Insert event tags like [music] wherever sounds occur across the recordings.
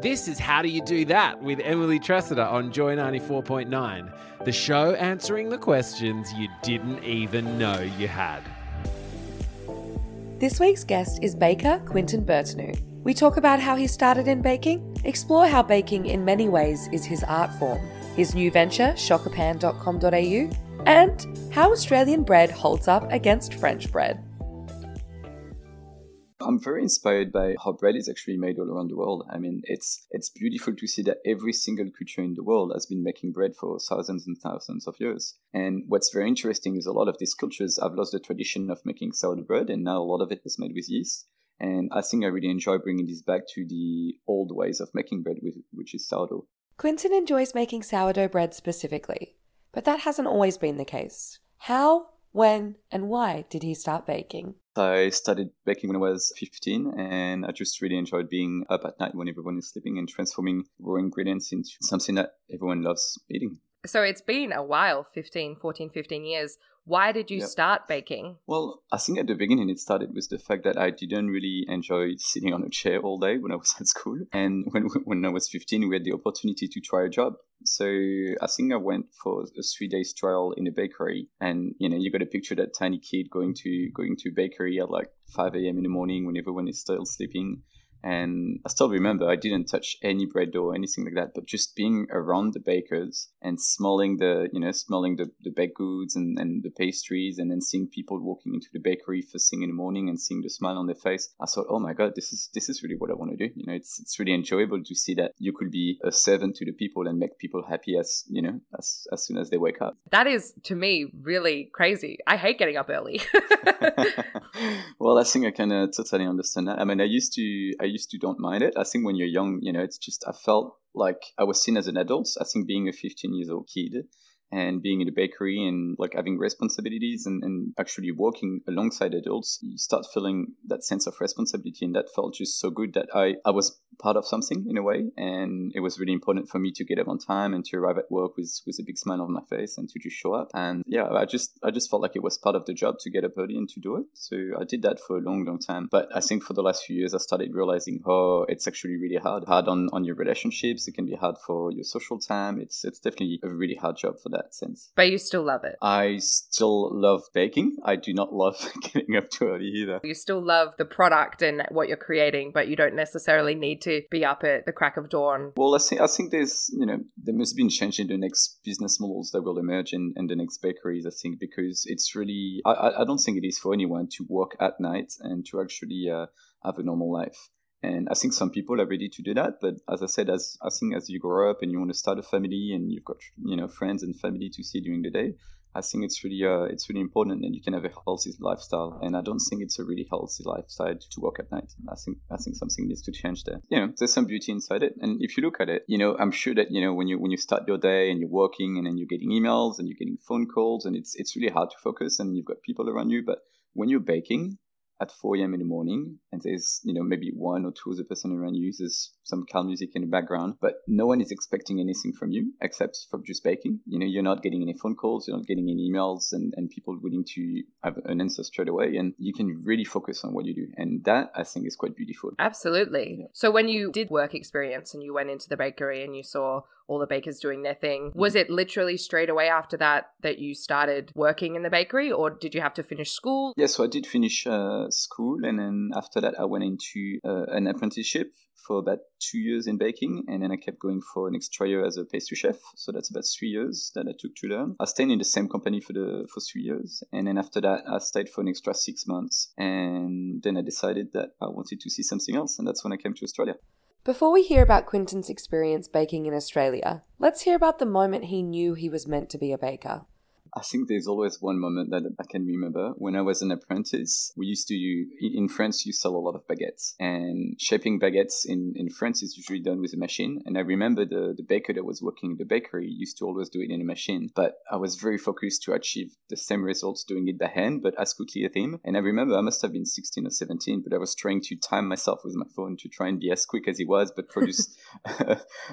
This is How Do You Do That with Emily Tressida on Joy 94.9, the show answering the questions you didn't even know you had. This week's guest is baker Quinton Bertanu. We talk about how he started in baking, explore how baking in many ways is his art form, his new venture, chocopan.com.au, and how Australian bread holds up against French bread. I'm very inspired by how bread is actually made all around the world. I mean, it's it's beautiful to see that every single culture in the world has been making bread for thousands and thousands of years. And what's very interesting is a lot of these cultures have lost the tradition of making sourdough bread, and now a lot of it is made with yeast. And I think I really enjoy bringing this back to the old ways of making bread, with, which is sourdough. Quinton enjoys making sourdough bread specifically, but that hasn't always been the case. How, when, and why did he start baking? I started baking when I was 15, and I just really enjoyed being up at night when everyone is sleeping and transforming raw ingredients into something that everyone loves eating. So it's been a while 15, 14, 15 years. Why did you Yep. start baking? Well, I think at the beginning it started with the fact that I didn't really enjoy sitting on a chair all day when I was [laughs] at school. And when, when I was 15, we had the opportunity to try a job. So I think I went for a three days trial in a bakery. And, you know, you got to picture that tiny kid going to, going to a bakery at like 5 a.m. in the morning when everyone is still sleeping. And I still remember I didn't touch any bread dough or anything like that, but just being around the bakers and smelling the, you know, smelling the, the baked goods and, and the pastries and then seeing people walking into the bakery first thing in the morning and seeing the smile on their face. I thought, oh my God, this is, this is really what I want to do. You know, it's, it's really enjoyable to see that you could be a servant to the people and make people happy as, you know, as, as soon as they wake up. That is, to me, really crazy. I hate getting up early. [laughs] [laughs] well, I think I can uh, totally understand that. I mean, I used to, I used to don't mind it. I think when you're young, you know, it's just I felt like I was seen as an adult. I think being a 15 years old kid and being in a bakery and like having responsibilities and, and actually working alongside adults, you start feeling that sense of responsibility, and that felt just so good that I I was part of something in a way, and it was really important for me to get up on time and to arrive at work with with a big smile on my face and to just show up. And yeah, I just I just felt like it was part of the job to get up early and to do it. So I did that for a long, long time. But I think for the last few years, I started realizing, oh, it's actually really hard. Hard on on your relationships. It can be hard for your social time. It's it's definitely a really hard job for that sense. but you still love it. I still love baking. I do not love [laughs] getting up too early either. You still love the product and what you're creating, but you don't necessarily need to be up at the crack of dawn. Well, I think I think there's you know there must be a change in the next business models that will emerge in, in the next bakeries. I think because it's really I, I I don't think it is for anyone to work at night and to actually uh, have a normal life. And I think some people are ready to do that, but as I said, as I think as you grow up and you want to start a family and you've got you know friends and family to see during the day, I think it's really uh, it's really important that you can have a healthy lifestyle, and I don't think it's a really healthy lifestyle to work at night. I think I think something needs to change there. You know, there's some beauty inside it, and if you look at it, you know, I'm sure that you know when you when you start your day and you're working and then you're getting emails and you're getting phone calls, and it's it's really hard to focus, and you've got people around you. But when you're baking at 4 a.m. in the morning, and there's you know maybe one or two other person around you, there's some calm music in the background, but no one is expecting anything from you except from just baking. You know, you're not getting any phone calls, you're not getting any emails, and, and people willing to have an answer straight away, and you can really focus on what you do, and that I think is quite beautiful. Absolutely. Yeah. So when you did work experience and you went into the bakery and you saw all the bakers doing their thing, was it literally straight away after that that you started working in the bakery or did you have to finish school? Yeah, so I did finish uh, school, and then after that, I went into uh, an apprenticeship for about two years in baking, and then I kept going for an extra year as a pastry chef. So that's about three years that I took to learn. I stayed in the same company for the for three years, and then after that, I stayed for an extra six months, and then I decided that I wanted to see something else, and that's when I came to Australia. Before we hear about Quinton's experience baking in Australia, let's hear about the moment he knew he was meant to be a baker. I think there's always one moment that I can remember. When I was an apprentice, we used to, in France, you sell a lot of baguettes. And shaping baguettes in, in France is usually done with a machine. And I remember the, the baker that was working in the bakery used to always do it in a machine. But I was very focused to achieve the same results doing it by hand, but as quickly as him. And I remember I must have been 16 or 17, but I was trying to time myself with my phone to try and be as quick as he was, but produce [laughs]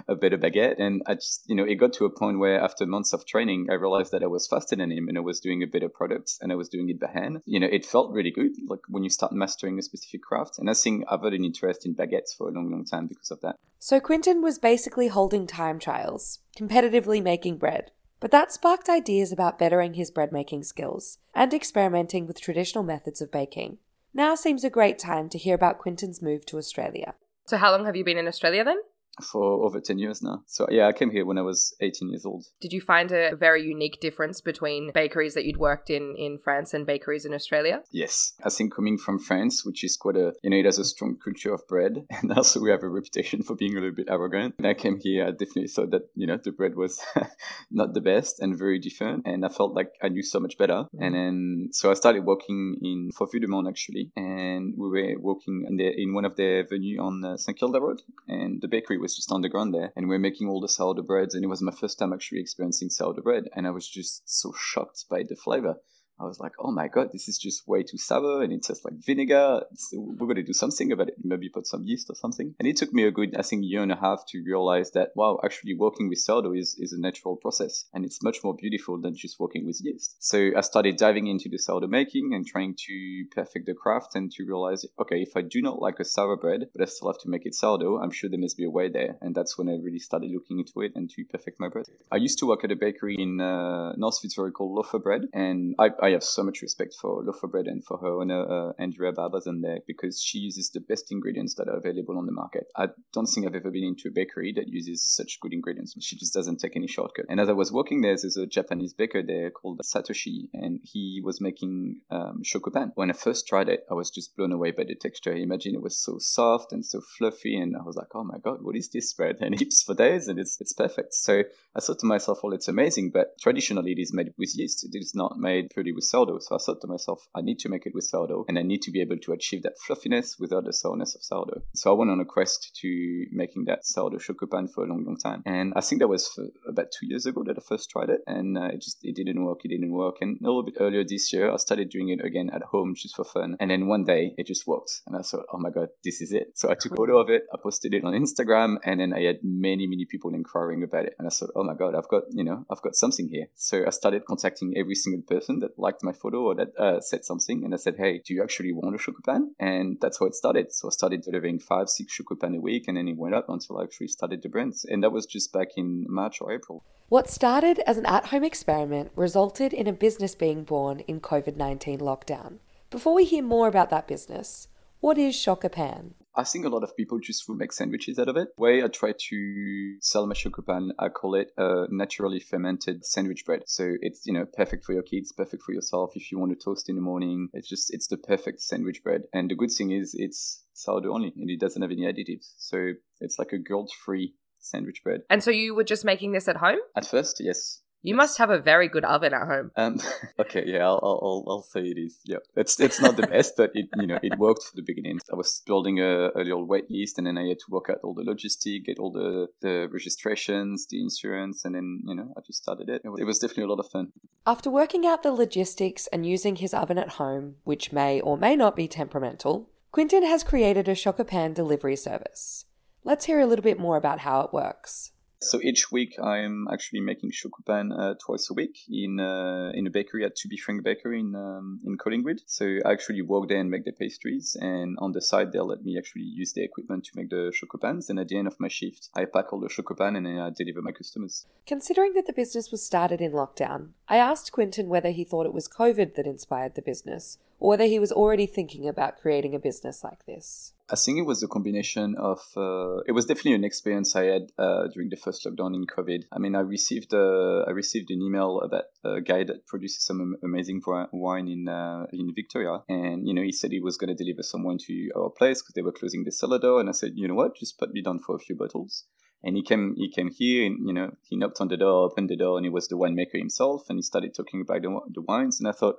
a better baguette. And I just, you know, it got to a point where after months of training, I realized that I was faster trusted in him and I was doing a bit of products and I was doing it by hand, you know, it felt really good. Like when you start mastering a specific craft. And I think I've had an interest in baguettes for a long, long time because of that. So Quinton was basically holding time trials, competitively making bread. But that sparked ideas about bettering his bread making skills and experimenting with traditional methods of baking. Now seems a great time to hear about Quinton's move to Australia. So, how long have you been in Australia then? For over 10 years now. So yeah, I came here when I was 18 years old. Did you find a very unique difference between bakeries that you'd worked in in France and bakeries in Australia? Yes. I think coming from France, which is quite a, you know, it has a strong culture of bread [laughs] and also we have a reputation for being a little bit arrogant. When I came here, I definitely thought that, you know, the bread was [laughs] not the best and very different and I felt like I knew so much better. Mm. And then, so I started working in, for Vue de Monde actually and we were working in, the, in one of the venues on uh, St. Kilda Road and the bakery was was just underground there, and we are making all the sourdough breads, and it was my first time actually experiencing sourdough bread, and I was just so shocked by the flavor. I was like, oh my god, this is just way too sour and it tastes like vinegar. So we're going to do something about it. Maybe put some yeast or something. And it took me a good, I think, year and a half to realize that, wow, actually working with sourdough is, is a natural process and it's much more beautiful than just working with yeast. So I started diving into the sourdough making and trying to perfect the craft and to realize, okay, if I do not like a sour bread, but I still have to make it sourdough, I'm sure there must be a way there. And that's when I really started looking into it and to perfect my bread. I used to work at a bakery in uh, North Fitzroy called Loafer Bread and I, I I have so much respect for Loafer Bread and for her owner, uh, Andrea Barbazan there, because she uses the best ingredients that are available on the market. I don't think I've ever been into a bakery that uses such good ingredients. She just doesn't take any shortcut. And as I was working there, there's a Japanese baker there called Satoshi, and he was making um, shokopan. When I first tried it, I was just blown away by the texture. I imagine it was so soft and so fluffy, and I was like, oh my god, what is this bread? And it keeps for days, and it's it's perfect. So I thought to myself, well, it's amazing, but traditionally it is made with yeast. It is not made purely with sourdough. So I thought to myself, I need to make it with sourdough and I need to be able to achieve that fluffiness without the sourness of sourdough. So I went on a quest to making that sourdough chocopan for a long, long time. And I think that was about two years ago that I first tried it and uh, it just, it didn't work. It didn't work. And a little bit earlier this year, I started doing it again at home just for fun. And then one day it just worked. And I thought, oh my God, this is it. So I took a photo of it. I posted it on Instagram and then I had many, many people inquiring about it. And I thought, oh my God, I've got, you know, I've got something here. So I started contacting every single person that liked my photo or that uh, said something, and I said, "Hey, do you actually want a chocopan?" And that's how it started. So I started delivering five, six chocopan a week, and then it went up until I actually started the brand. And that was just back in March or April. What started as an at-home experiment resulted in a business being born in COVID nineteen lockdown. Before we hear more about that business, what is Chocopan? I think a lot of people just will make sandwiches out of it. The way I try to sell my chocopan, I call it a naturally fermented sandwich bread. So it's you know perfect for your kids, perfect for yourself. If you want to toast in the morning, it's just it's the perfect sandwich bread. And the good thing is it's sourdough only, and it doesn't have any additives. So it's like a guilt-free sandwich bread. And so you were just making this at home? At first, yes. You must have a very good oven at home. Um, [laughs] okay, yeah, I'll, I'll, I'll say it is. Yeah, it's it's not the best, but it you know it worked for the beginning. I was building a, a little wait list, and then I had to work out all the logistics, get all the the registrations, the insurance, and then you know I just started it. It was, it was definitely a lot of fun. After working out the logistics and using his oven at home, which may or may not be temperamental, Quinton has created a Chocopan delivery service. Let's hear a little bit more about how it works. So each week I'm actually making chocopan uh, twice a week in uh, in a bakery at To Be Frank Bakery in um, in Collingwood. So I actually work there and make the pastries, and on the side they'll let me actually use the equipment to make the chocopans. And at the end of my shift, I pack all the chocopan and then I deliver my customers. Considering that the business was started in lockdown, I asked Quinton whether he thought it was COVID that inspired the business, or whether he was already thinking about creating a business like this. I think it was a combination of. Uh, it was definitely an experience I had uh, during the first lockdown in COVID. I mean, I received uh, I received an email about a guy that produces some amazing wine in uh, in Victoria, and you know he said he was going to deliver some wine to our place because they were closing the cellar door, and I said, you know what, just put me down for a few bottles. And he came he came here, and you know he knocked on the door, opened the door, and he was the winemaker himself, and he started talking about the, the wines, and I thought,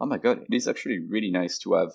oh my god, it is actually really nice to have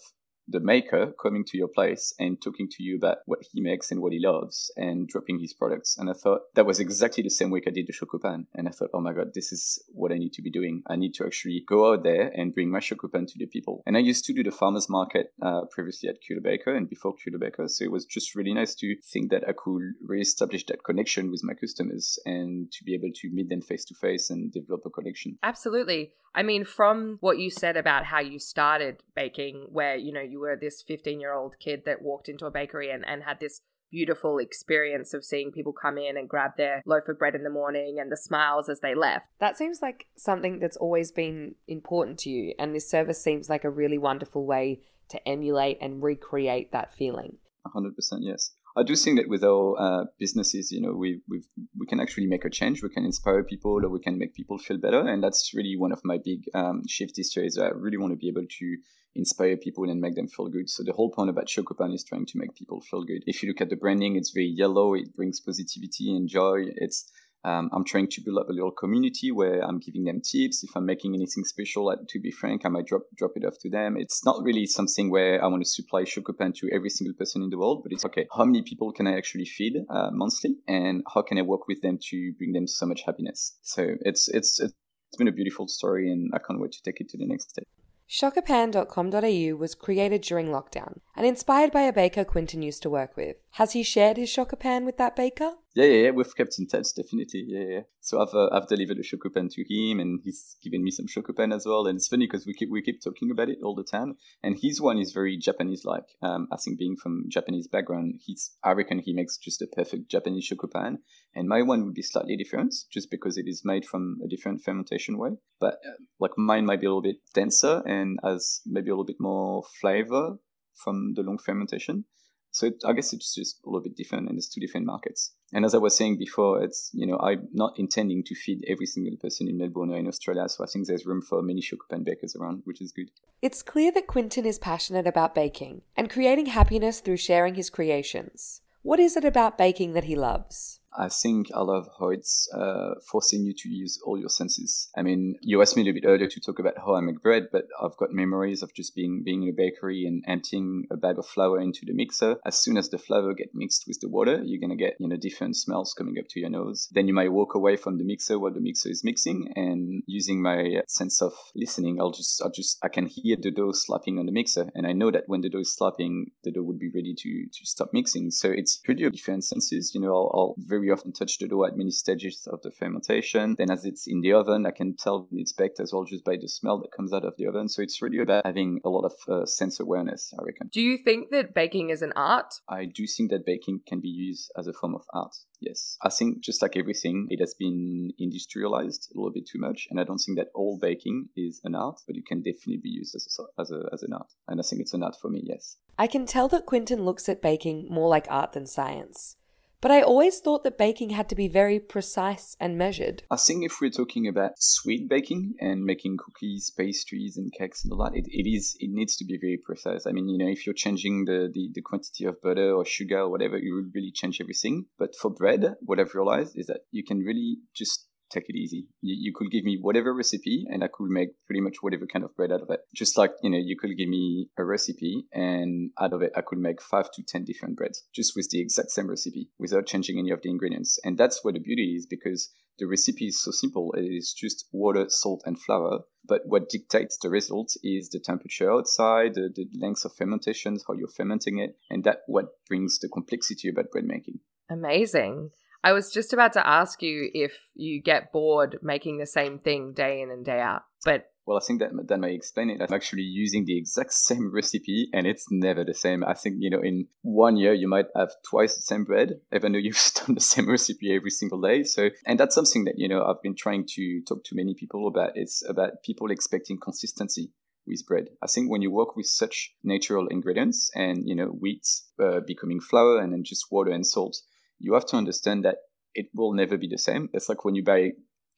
the maker coming to your place and talking to you about what he makes and what he loves and dropping his products. And I thought that was exactly the same week I did the Chocopan. And I thought, oh my God, this is what I need to be doing. I need to actually go out there and bring my Chocopan to the people. And I used to do the farmer's market uh, previously at Baker and before Baker. So it was just really nice to think that I could reestablish that connection with my customers and to be able to meet them face to face and develop a connection. Absolutely. I mean, from what you said about how you started baking, where, you know, you were this 15 year old kid that walked into a bakery and, and had this beautiful experience of seeing people come in and grab their loaf of bread in the morning and the smiles as they left. That seems like something that's always been important to you, and this service seems like a really wonderful way to emulate and recreate that feeling. 100% yes. I do think that with our uh, businesses, you know, we we we can actually make a change. We can inspire people, or we can make people feel better, and that's really one of my big um, shifts this year. Is I really want to be able to inspire people and make them feel good. So the whole point about Chocopan is trying to make people feel good. If you look at the branding, it's very yellow. It brings positivity and joy. It's um, I'm trying to build up a little community where I'm giving them tips. If I'm making anything special, to be frank, I might drop drop it off to them. It's not really something where I want to supply Chocopan to every single person in the world, but it's okay. How many people can I actually feed uh, monthly, and how can I work with them to bring them so much happiness? So it's it's it's been a beautiful story, and I can't wait to take it to the next step. Chocopan.com.au was created during lockdown and inspired by a baker Quinton used to work with. Has he shared his Chocopan with that baker? Yeah, yeah, yeah, we've kept in touch, definitely. Yeah, yeah. So I've uh, I've delivered a Chocopan to him, and he's given me some Chocopan as well. And it's funny because we keep we keep talking about it all the time. And his one is very Japanese-like. Um, I think being from Japanese background, he's I reckon he makes just a perfect Japanese Chocopan. And my one would be slightly different, just because it is made from a different fermentation way. But uh, like mine might be a little bit denser and has maybe a little bit more flavor from the long fermentation. So it, I guess it's just a little bit different, and it's two different markets. And as I was saying before, it's you know I'm not intending to feed every single person in Melbourne or in Australia, so I think there's room for many Chocopan bakers around, which is good. It's clear that Quinton is passionate about baking and creating happiness through sharing his creations. What is it about baking that he loves? I think I love how it's uh, forcing you to use all your senses. I mean, you asked me a little bit earlier to talk about how I make bread, but I've got memories of just being being in a bakery and emptying a bag of flour into the mixer. As soon as the flour get mixed with the water, you're gonna get you know different smells coming up to your nose. Then you might walk away from the mixer while the mixer is mixing, and using my sense of listening, I'll just I just I can hear the dough slapping on the mixer, and I know that when the dough is slapping, the dough would be ready to to stop mixing. So it's pretty different senses. You know, I'll, I'll very very often touch the dough at many stages of the fermentation. Then as it's in the oven, I can tell when it's baked as well just by the smell that comes out of the oven. So it's really about having a lot of uh, sense awareness, I reckon. Do you think that baking is an art? I do think that baking can be used as a form of art. Yes. I think just like everything, it has been industrialized a little bit too much. And I don't think that all baking is an art, but it can definitely be used as, a, as, a, as an art. And I think it's an art for me, yes. I can tell that Quinton looks at baking more like art than science. But I always thought that baking had to be very precise and measured. I think if we're talking about sweet baking and making cookies, pastries, and cakes and all that, it, it is it needs to be very precise. I mean, you know, if you're changing the, the, the quantity of butter or sugar or whatever, you will really change everything. But for bread, what I've realized is that you can really just take it easy. You, you, could give me whatever recipe and I could make pretty much whatever kind of bread out of it. Just like, you know, you could give me a recipe and out of it, I could make five to 10 different breads just with the exact same recipe without changing any of the ingredients. And that's where the beauty is because the recipe is so simple. It is just water, salt, and flour. But what dictates the result is the temperature outside, the, the length of fermentations, how you're fermenting it, and that what brings the complexity about bread making. Amazing. I was just about to ask you if you get bored making the same thing day in and day out, but well, I think that that may explain it. I'm actually using the exact [laughs] same recipe, and it's never the same. I think you know, in one year you might have twice the same bread, even though [laughs] you've done the same recipe every single day. So, and that's something that you know I've been trying to talk to many people about. It's about people expecting consistency with bread. I think when you work with such natural ingredients and you know wheat uh, becoming flour and then just water and salt, you have to understand that it will never be the same. It's like when you buy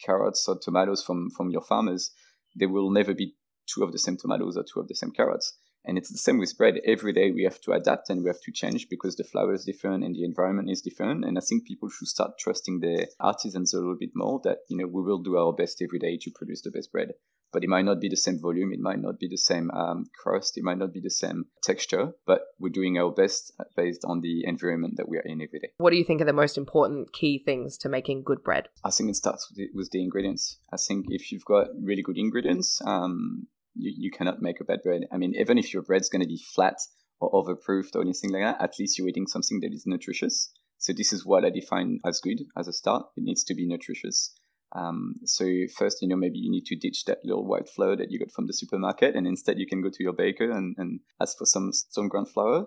carrots or tomatoes from, from your farmers, there will never be two of the same tomatoes or two of the same carrots. And it's the same with bread. Every day we have to adapt and we have to change because the flour is different and the environment is different. And I think people should start trusting their artisans a little bit more that, you know, we will do our best every day to produce the best bread but it might not be the same volume, it might not be the same um, crust, it might not be the same texture, but we're doing our best based on the environment that we are in every day. What do you think are the most important key things to making good bread? I think it starts with the, with the ingredients. I think if you've got really good ingredients, um, you, you cannot make a bad bread. I mean, even if your bread's going to be flat or overproofed or anything like that, at least you're eating something that is nutritious. So this is what I define as good as a start. It needs to be nutritious. Um, so first, you know, maybe you need to ditch that little white flour that you got from the supermarket, and instead you can go to your baker and, and ask for some stone ground flour,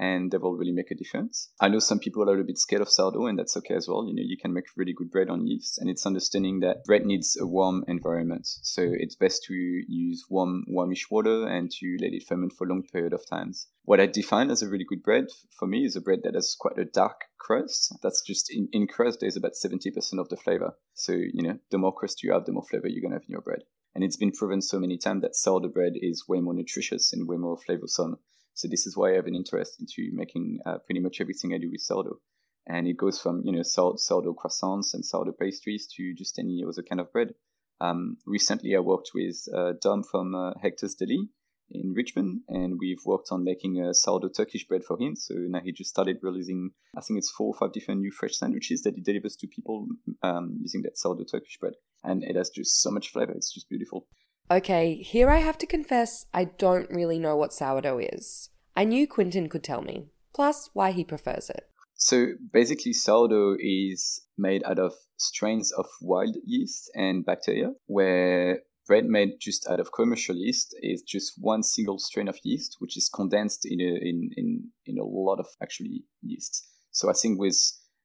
and they will really make a difference. I know some people are a little bit scared of sourdough, and that's okay as well. You know, you can make really good bread on yeast, and it's understanding that bread needs a warm environment. So it's best to use warm, warmish water and to let it ferment for a long period of times. What I define as a really good bread for me is a bread that has quite a dark crust. That's just in, in crust, there's about 70% of the flavor. So, you know, the more crust you have, the more flavor you're going to have in your bread. And it's been proven so many times that sourdough bread is way more nutritious and way more flavorsome so this is why I have an interest into making uh, pretty much everything I do with sourdough. And it goes from, you know, sourdough croissants and sourdough pastries to just any other kind of bread. Um, recently, I worked with uh, Dom from uh, Hector's Deli in Richmond, and we've worked on making a sourdough Turkish bread for him. So now he just started releasing, I think it's four or five different new fresh sandwiches that he delivers to people um, using that sourdough Turkish bread. And it has just so much flavor. It's just beautiful. Okay, here I have to confess I don't really know what sourdough is. I knew Quinton could tell me, plus why he prefers it. So basically, sourdough is made out of strains of wild yeast and bacteria, where bread made just out of commercial yeast is just one single strain of yeast, which is condensed in a, in, in, in a lot of actually yeast. So I think with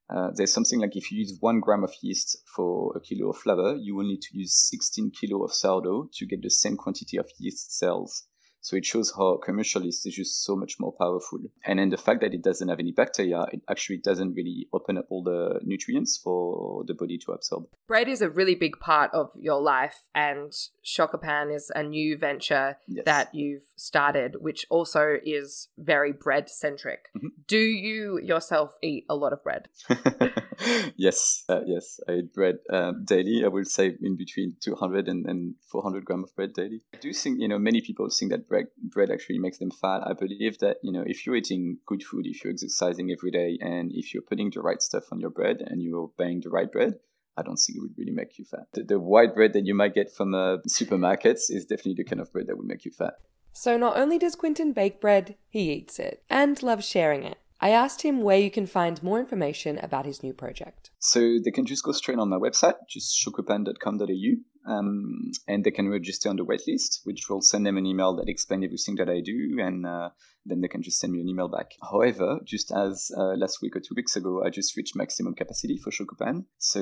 uh, there's something like if you use one gram of yeast for a kilo of flour, you will need to use 16 kilo of sourdough to get the same quantity of yeast cells so it shows how commercial yeast is just so much more powerful. And then the fact that it doesn't have any bacteria, it actually doesn't really open up all the nutrients for the body to absorb. Bread is a really big part of your life, and Chocopan is a new venture yes. that you've started, which also is very bread centric. Mm-hmm. Do you yourself eat a lot of bread? [laughs] yes, uh, yes, I eat bread um, daily. I will say in between 200 and, and 400 grams of bread daily. I do think, you know, many people think that bread, bread actually makes them fat. I believe that, you know, if you're eating good food, if you're exercising every day, and if you're putting the right stuff on your bread and you're buying the right bread, I don't think it would really make you fat. The, the white bread that you might get from uh, supermarkets is definitely the kind of bread that would make you fat. So not only does Quinton bake bread, he eats it and loves sharing it. I asked him where you can find more information about his new project. So they can just go straight on my website, just chocopan.com.au, um, and they can register on the waitlist, which will send them an email that explains everything that I do, and uh, then they can just send me an email back. However, just as uh, last week or two weeks ago, I just reached maximum capacity for Chocopan. So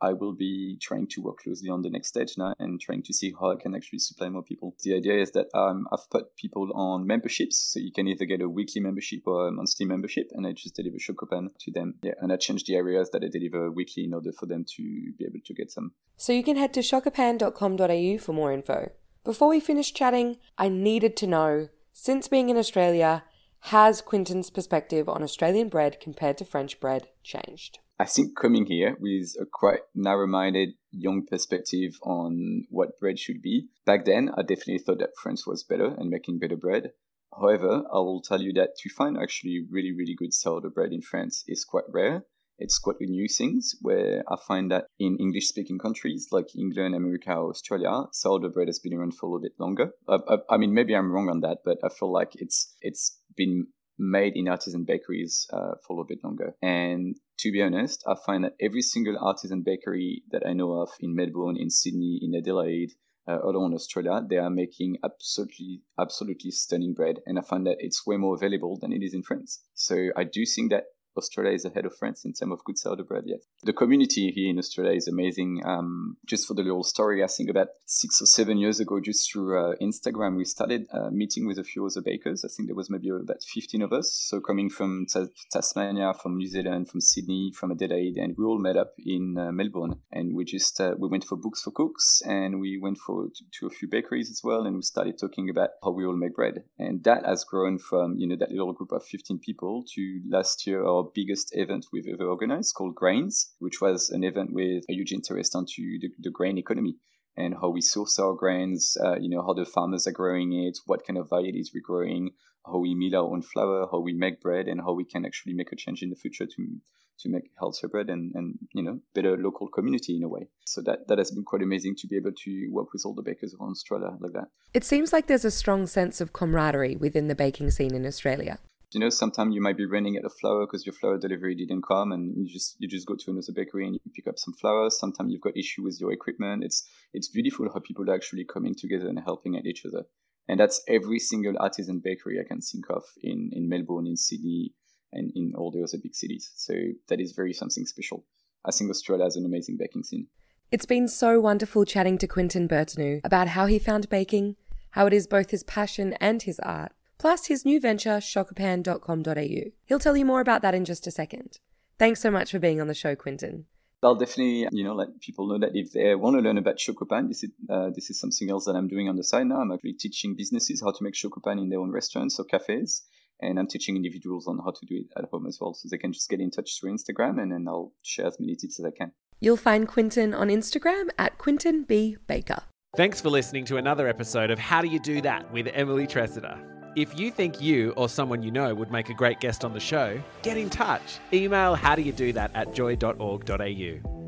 I will be trying to work closely on the next stage now and trying to see how I can actually supply more people. The idea is that um, I've put people on memberships, so you can either get a weekly membership or a monthly membership, and I just deliver Chocopan to them. Yeah, and I change the areas that I deliver weekly in order for them to be able to get some. So you can head to chocopan.com.au for more info. Before we finish chatting, I needed to know since being in Australia, has Quinton's perspective on Australian bread compared to French bread changed? I think coming here with a quite narrow minded young perspective on what bread should be, back then I definitely thought that France was better and making better bread. However, I will tell you that to find actually really, really good sourdough bread in France is quite rare it's quite a new thing where I find that in English speaking countries like England, America, Australia, sourdough bread has been around for a little bit longer. I, I, I, mean, maybe I'm wrong on that, but I feel like it's it's been made in artisan bakeries uh, for a little bit longer. And to be honest, I find that every single artisan bakery that I know of in Melbourne, in Sydney, in Adelaide, uh, around Australia, they are making absolutely, absolutely stunning bread. And I find that it's way more available than it is in France. So I do think that Australia is ahead of France in terms of good sourdough bread. yet. the community here in Australia is amazing. Um, just for the little story, I think about six or seven years ago, just through uh, Instagram, we started uh, meeting with a few other bakers. I think there was maybe about 15 of us. So coming from Tasmania, from New Zealand, from Sydney, from Adelaide, and we all met up in uh, Melbourne. And we just uh, we went for books for cooks, and we went for to, to, a few bakeries as well, and we started talking about how we all make bread. And that has grown from you know that little group of 15 people to last year our biggest event we've ever organized called Grains, which was an event with a huge interest onto the, the grain economy and how we source our grains, uh, you know, how the farmers are growing it, what kind of varieties we're growing, how we mill our own flour, how we make bread, and how we can actually make a change in the future to to make healthier bread and, and you know better local community in a way. So that that has been quite amazing to be able to work with all the bakers around Australia like that. It seems like there's a strong sense of camaraderie within the baking scene in Australia you know sometimes you might be running out of flour because your flour delivery didn't come and you just you just go to another bakery and you pick up some flour. Sometimes you've got issue with your equipment. It's it's beautiful how people are actually coming together and helping at each other. And that's every single artisan bakery i can think of in in melbourne in sydney and in all the other big cities. So that is very something special. I think australia has an amazing baking scene. It's been so wonderful chatting to quentin bertenu about how he found baking how it is both his passion and his art plus his new venture, chocopan.com.au. He'll tell you more about that in just a second. Thanks so much for being on the show, Quinton. I'll definitely, you know, let people know that if they want to learn about Chocopan, this is uh, this is something else that I'm doing on the side now. I'm actually teaching businesses how to make Chocopan in their own restaurants or cafes, and I'm teaching individuals on how to do it at home as well. So they can just get in touch through Instagram, and then I'll share as many tips as I can. You'll find Quinton on Instagram at Quinton B Baker. Thanks for listening to another episode of How Do You Do That with Emily Tressida. If you think you or someone you know would make a great guest on the show, get in touch. Email how do you do that at joy.org.au.